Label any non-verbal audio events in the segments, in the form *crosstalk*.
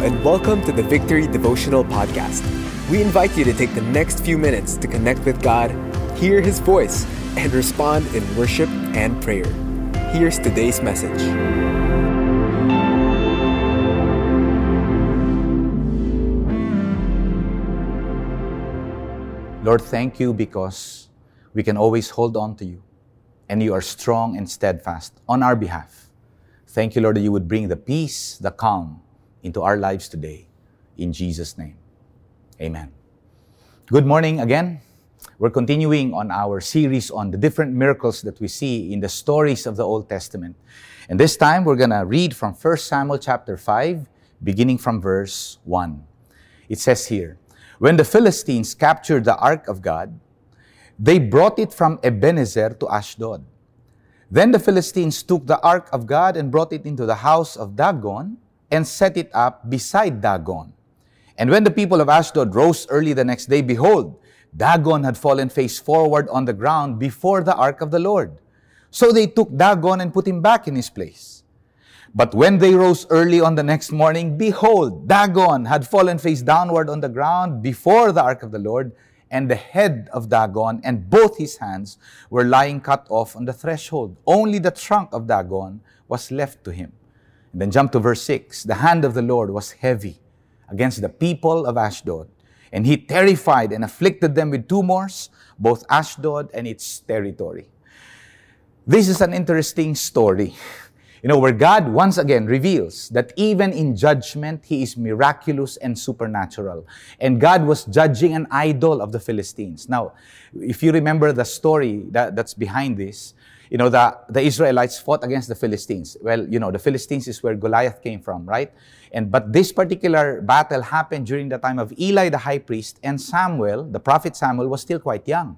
and welcome to the Victory Devotional Podcast. We invite you to take the next few minutes to connect with God, hear His voice, and respond in worship and prayer. Here's today's message. Lord, thank you because we can always hold on to you and you are strong and steadfast on our behalf. Thank you, Lord, that you would bring the peace, the calm into our lives today. In Jesus' name, amen. Good morning again. We're continuing on our series on the different miracles that we see in the stories of the Old Testament. And this time we're going to read from 1 Samuel chapter 5, beginning from verse 1. It says here, When the Philistines captured the ark of God, they brought it from Ebenezer to Ashdod. Then the Philistines took the ark of God and brought it into the house of Dagon and set it up beside Dagon. And when the people of Ashdod rose early the next day, behold, Dagon had fallen face forward on the ground before the ark of the Lord. So they took Dagon and put him back in his place. But when they rose early on the next morning, behold, Dagon had fallen face downward on the ground before the ark of the Lord, and the head of Dagon and both his hands were lying cut off on the threshold. Only the trunk of Dagon was left to him. And then jump to verse 6. The hand of the Lord was heavy against the people of Ashdod, and he terrified and afflicted them with tumors, both Ashdod and its territory. This is an interesting story. You know, where God once again reveals that even in judgment, He is miraculous and supernatural. And God was judging an idol of the Philistines. Now, if you remember the story that, that's behind this, you know, the, the Israelites fought against the Philistines. Well, you know, the Philistines is where Goliath came from, right? And but this particular battle happened during the time of Eli the high priest and Samuel, the prophet Samuel, was still quite young.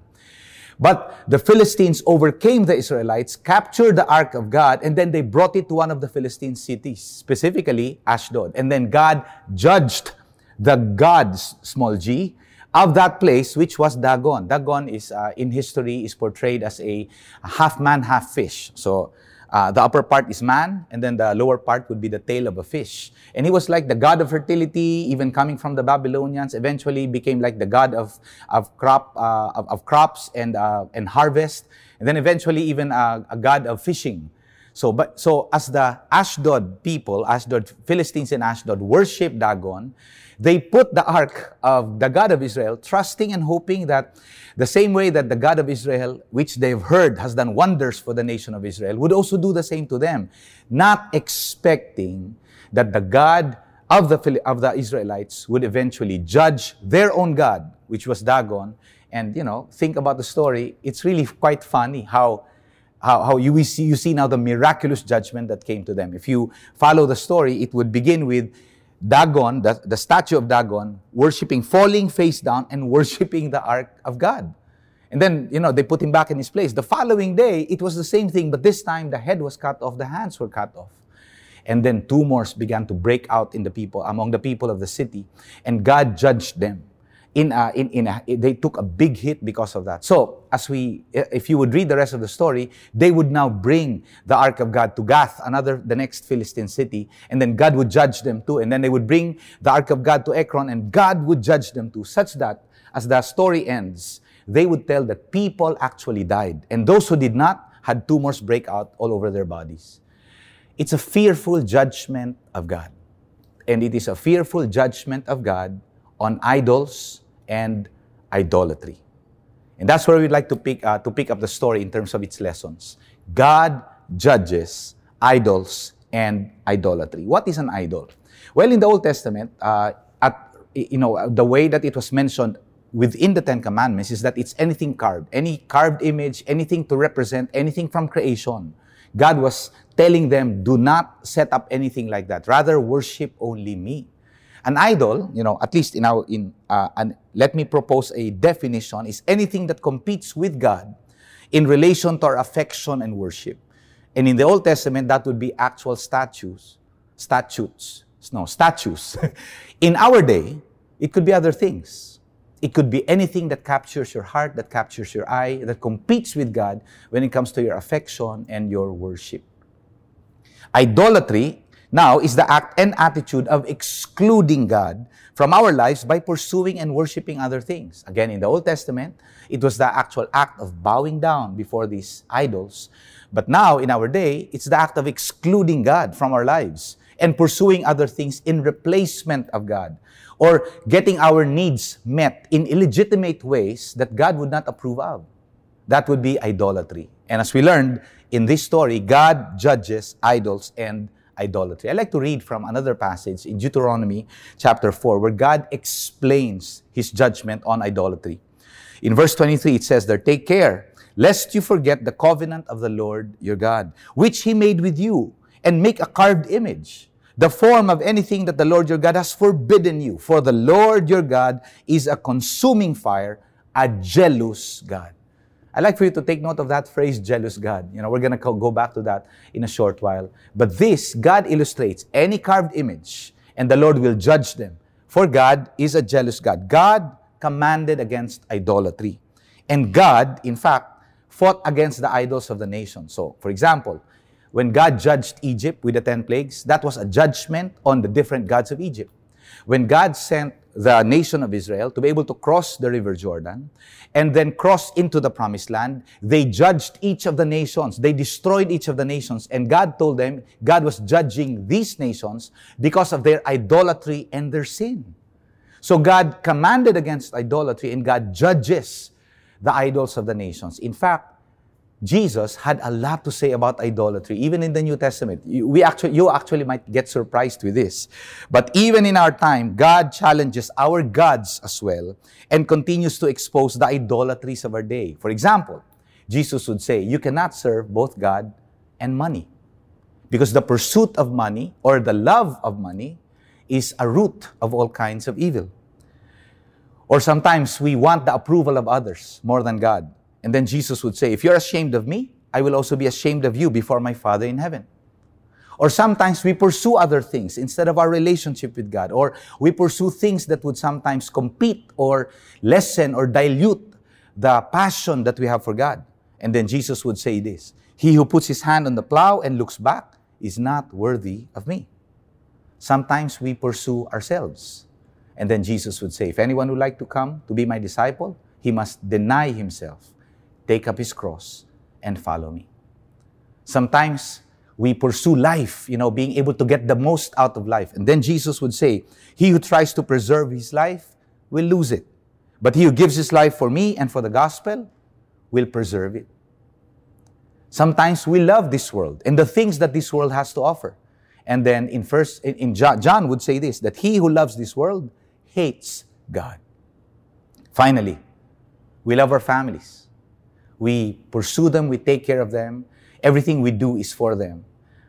But the Philistines overcame the Israelites, captured the ark of God, and then they brought it to one of the Philistine cities, specifically Ashdod. And then God judged the gods, small g, of that place, which was Dagon. Dagon is, uh, in history, is portrayed as a half man, half fish. So uh, the upper part is man, and then the lower part would be the tail of a fish. And he was like the god of fertility, even coming from the Babylonians. Eventually, became like the god of of crop uh, of, of, crops and uh, and harvest, and then eventually even uh, a god of fishing. So, but so as the Ashdod people, Ashdod Philistines in Ashdod worship Dagon, they put the ark of the God of Israel, trusting and hoping that the same way that the God of Israel, which they've heard has done wonders for the nation of Israel, would also do the same to them, not expecting that the God of the, of the Israelites would eventually judge their own God, which was Dagon. And, you know, think about the story. It's really quite funny how how, how you, see, you see now the miraculous judgment that came to them. If you follow the story, it would begin with Dagon, the, the statue of Dagon, worshiping, falling face down and *laughs* worshiping the ark of God. And then, you know, they put him back in his place. The following day, it was the same thing, but this time the head was cut off, the hands were cut off. And then tumors began to break out in the people, among the people of the city, and God judged them in a, in, in a, they took a big hit because of that. So, as we, if you would read the rest of the story, they would now bring the ark of God to Gath, another, the next Philistine city, and then God would judge them too. And then they would bring the ark of God to Ekron, and God would judge them too, such that as the story ends, they would tell that people actually died, and those who did not had tumors break out all over their bodies. It's a fearful judgment of God. And it is a fearful judgment of God on idols and idolatry. And that's where we'd like to pick, uh, to pick up the story in terms of its lessons. God judges idols and idolatry. What is an idol? Well, in the Old Testament, uh, at, you know, the way that it was mentioned within the Ten Commandments is that it's anything carved, any carved image, anything to represent anything from creation. God was telling them, do not set up anything like that. Rather, worship only me. An idol, you know, at least in our in uh, and let me propose a definition is anything that competes with God in relation to our affection and worship. And in the Old Testament, that would be actual statues, statutes, no, statues. *laughs* in our day, it could be other things. It could be anything that captures your heart, that captures your eye, that competes with God when it comes to your affection and your worship. Idolatry now is the act and attitude of excluding God from our lives by pursuing and worshiping other things. Again, in the Old Testament, it was the actual act of bowing down before these idols. But now, in our day, it's the act of excluding God from our lives and pursuing other things in replacement of God or getting our needs met in illegitimate ways that God would not approve of. That would be idolatry. And as we learned in this story, God judges idols and idolatry. I like to read from another passage in Deuteronomy chapter 4 where God explains his judgment on idolatry. In verse 23, it says there, Take care, lest you forget the covenant of the Lord your God, which he made with you, and make a carved image, the form of anything that the Lord your God has forbidden you. For the Lord your God is a consuming fire, a jealous God. I'd like for you to take note of that phrase, jealous God. You know, we're going to go back to that in a short while. But this, God illustrates any carved image, and the Lord will judge them. For God is a jealous God. God commanded against idolatry. And God, in fact, fought against the idols of the nation. So, for example, when God judged Egypt with the 10 plagues, that was a judgment on the different gods of Egypt. When God sent the nation of Israel to be able to cross the river Jordan and then cross into the promised land. They judged each of the nations. They destroyed each of the nations. And God told them God was judging these nations because of their idolatry and their sin. So God commanded against idolatry and God judges the idols of the nations. In fact, Jesus had a lot to say about idolatry, even in the New Testament. We actually, you actually might get surprised with this. But even in our time, God challenges our gods as well and continues to expose the idolatries of our day. For example, Jesus would say, You cannot serve both God and money. Because the pursuit of money or the love of money is a root of all kinds of evil. Or sometimes we want the approval of others more than God. And then Jesus would say, If you're ashamed of me, I will also be ashamed of you before my Father in heaven. Or sometimes we pursue other things instead of our relationship with God. Or we pursue things that would sometimes compete or lessen or dilute the passion that we have for God. And then Jesus would say this He who puts his hand on the plow and looks back is not worthy of me. Sometimes we pursue ourselves. And then Jesus would say, If anyone would like to come to be my disciple, he must deny himself take up his cross, and follow me. Sometimes we pursue life, you know, being able to get the most out of life. And then Jesus would say, He who tries to preserve his life will lose it. But he who gives his life for me and for the gospel will preserve it. Sometimes we love this world and the things that this world has to offer. And then in first in John, would say this that he who loves this world hates God. Finally, we love our families we pursue them, we take care of them. Everything we do is for them.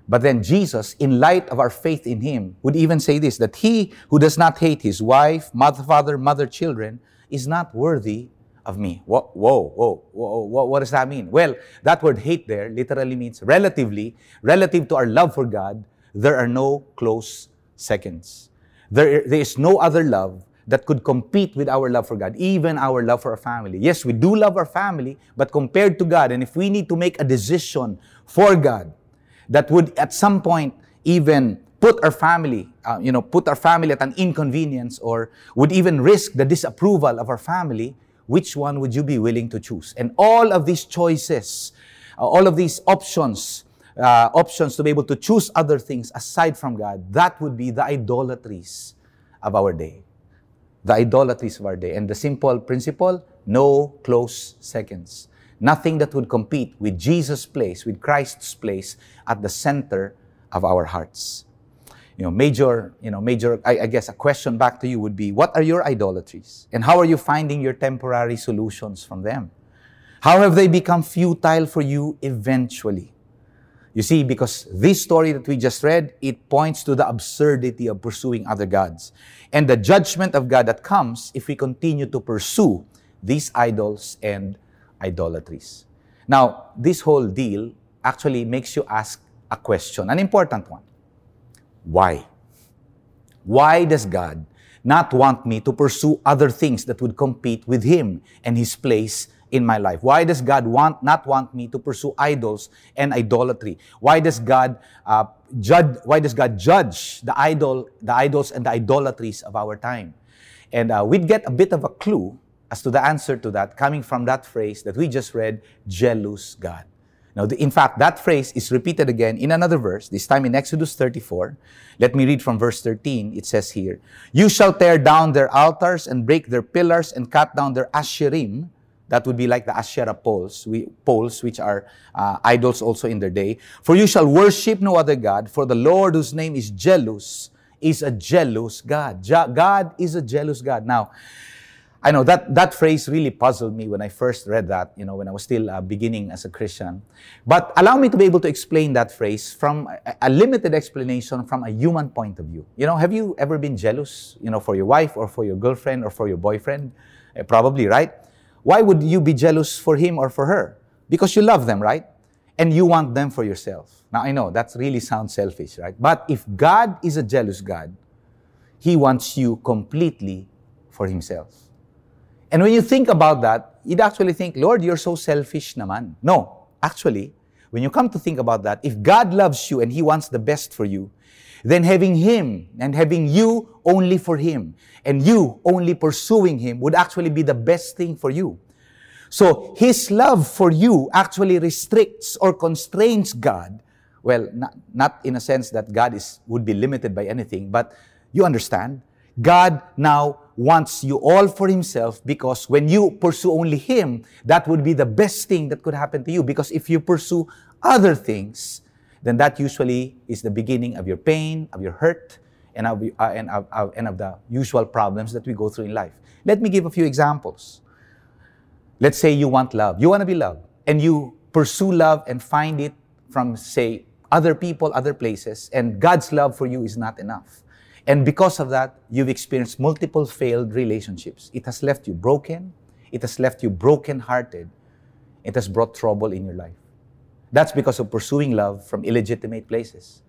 But then Jesus, in light of our faith in Him, would even say this that he who does not hate his wife, mother, father, mother, children is not worthy of me. Whoa, whoa, whoa, whoa, what does that mean? Well, that word hate there literally means relatively, relative to our love for God, there are no close seconds. There, there is no other love that could compete with our love for God, even our love for our family. Yes, we do love our family, but compared to God, and if we need to make a decision for God that would at some point even put our family, uh, you know, put our family at an inconvenience or would even risk the disapproval of our family, which one would you be willing to choose? And all of these choices, uh, all of these options, uh, options to be able to choose other things aside from God, that would be the idolatries of our day the idolatries of our day. And the simple principle no close seconds. Nothing that would compete with Jesus' place, with Christ's place at the center of our hearts. You know, major, you know, major, I, I guess a question back to you would be what are your idolatries? And how are you finding your temporary solutions from them? How have they become futile for you eventually? You see, because this story that we just read, it points to the absurdity of pursuing other gods and the judgment of God that comes if we continue to pursue these idols and idolatries. Now, this whole deal actually makes you ask a question, an important one. Why? Why does God not want me to pursue other things that would compete with Him and His place in my life? Why does God want not want me to pursue idols and idolatry? Why does God uh, judge? Why does God judge the idol, the idols and the idolatries of our time? And uh, we'd get a bit of a clue as to the answer to that coming from that phrase that we just read, jealous God. Now, the, in fact, that phrase is repeated again in another verse, this time in Exodus 34. Let me read from verse 13. It says here, You shall tear down their altars and break their pillars and cut down their asherim. That would be like the Asherah poles, we, poles which are uh, idols also in their day. For you shall worship no other God, for the Lord whose name is jealous is a jealous God. God is a jealous God. Now, I know that, that phrase really puzzled me when I first read that, you know, when I was still uh, beginning as a Christian. But allow me to be able to explain that phrase from a, a, limited explanation from a human point of view. You know, have you ever been jealous, you know, for your wife or for your girlfriend or for your boyfriend? Uh, probably, right? Why would you be jealous for him or for her? Because you love them, right? And you want them for yourself. Now, I know that really sounds selfish, right? But if God is a jealous God, He wants you completely for Himself. And when you think about that, you'd actually think, Lord, you're so selfish naman. No, actually, when you come to think about that, if God loves you and He wants the best for you, then having Him and having you only for Him and you only pursuing Him would actually be the best thing for you. So His love for you actually restricts or constrains God. Well, not, not in a sense that God is, would be limited by anything, but you understand, God now wants you all for Himself because when you pursue only Him, that would be the best thing that could happen to you. Because if you pursue other things, then that usually is the beginning of your pain, of your hurt, and of, uh, and, of, and of the usual problems that we go through in life. Let me give a few examples. Let's say you want love. You want to be loved. And you pursue love and find it from, say, other people, other places, and God's love for you is not enough. And because of that, you've experienced multiple failed relationships. It has left you broken. It has left you broken-hearted. It has brought trouble in your life. That's because of pursuing love from illegitimate places.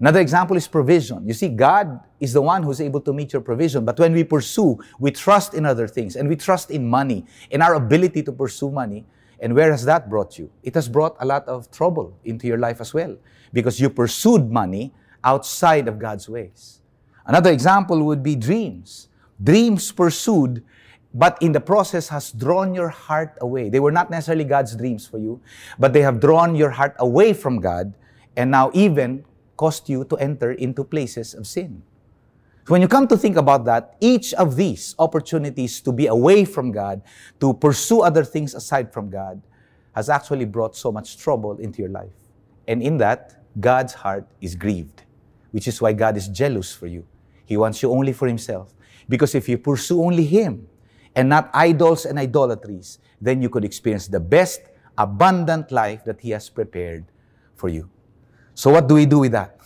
Another example is provision. You see, God is the one who's able to meet your provision. But when we pursue, we trust in other things and we trust in money, in our ability to pursue money. And where has that brought you? It has brought a lot of trouble into your life as well because you pursued money outside of God's ways. Another example would be dreams. Dreams pursued, but in the process has drawn your heart away. They were not necessarily God's dreams for you, but they have drawn your heart away from God and now even caused you to enter into places of sin. When you come to think about that, each of these opportunities to be away from God, to pursue other things aside from God, has actually brought so much trouble into your life. And in that, God's heart is grieved, which is why God is jealous for you. He wants you only for Himself. Because if you pursue only Him and not idols and idolatries, then you could experience the best, abundant life that He has prepared for you. So, what do we do with that?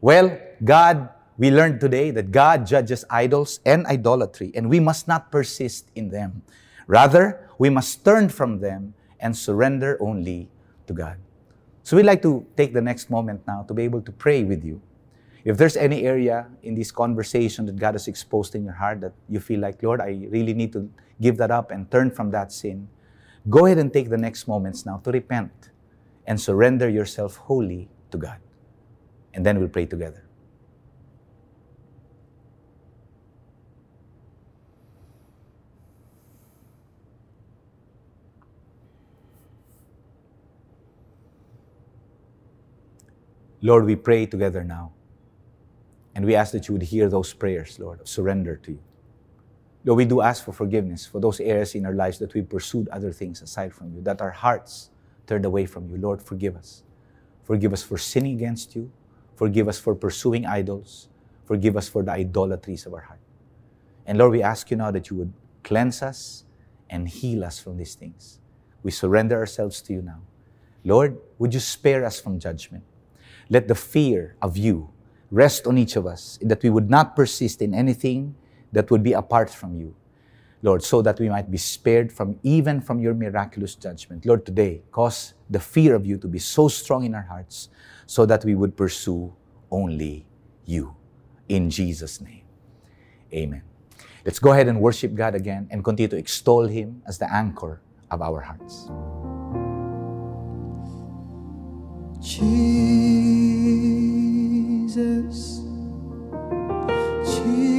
Well, God, we learned today that God judges idols and idolatry, and we must not persist in them. Rather, we must turn from them and surrender only to God. So, we'd like to take the next moment now to be able to pray with you. If there's any area in this conversation that God has exposed in your heart that you feel like, Lord, I really need to give that up and turn from that sin, go ahead and take the next moments now to repent and surrender yourself wholly to God. And then we'll pray together. Lord, we pray together now. And we ask that you would hear those prayers, Lord, of surrender to you. Lord, we do ask for forgiveness for those areas in our lives that we pursued other things aside from you, that our hearts turned away from you. Lord, forgive us. Forgive us for sinning against you. Forgive us for pursuing idols. Forgive us for the idolatries of our heart. And Lord, we ask you now that you would cleanse us and heal us from these things. We surrender ourselves to you now. Lord, would you spare us from judgment? Let the fear of you rest on each of us, that we would not persist in anything that would be apart from you. Lord, so that we might be spared from even from your miraculous judgment. Lord, today, cause the fear of you to be so strong in our hearts so that we would pursue only you. In Jesus' name. Amen. Let's go ahead and worship God again and continue to extol Him as the anchor of our hearts. Jesus, Jesus,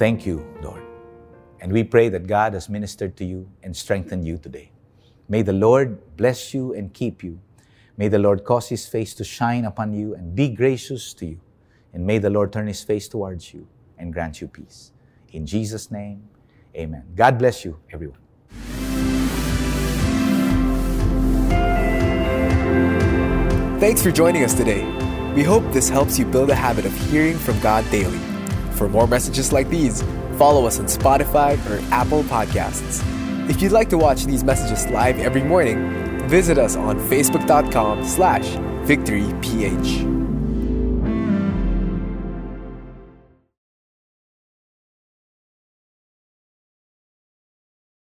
Thank you, Lord. And we pray that God has ministered to you and strengthened you today. May the Lord bless you and keep you. May the Lord cause his face to shine upon you and be gracious to you. And may the Lord turn his face towards you and grant you peace. In Jesus' name, amen. God bless you, everyone. Thanks for joining us today. We hope this helps you build a habit of hearing from God daily. For more messages like these, follow us on Spotify or Apple Podcasts. If you'd like to watch these messages live every morning, visit us on facebook.com slash victoryph.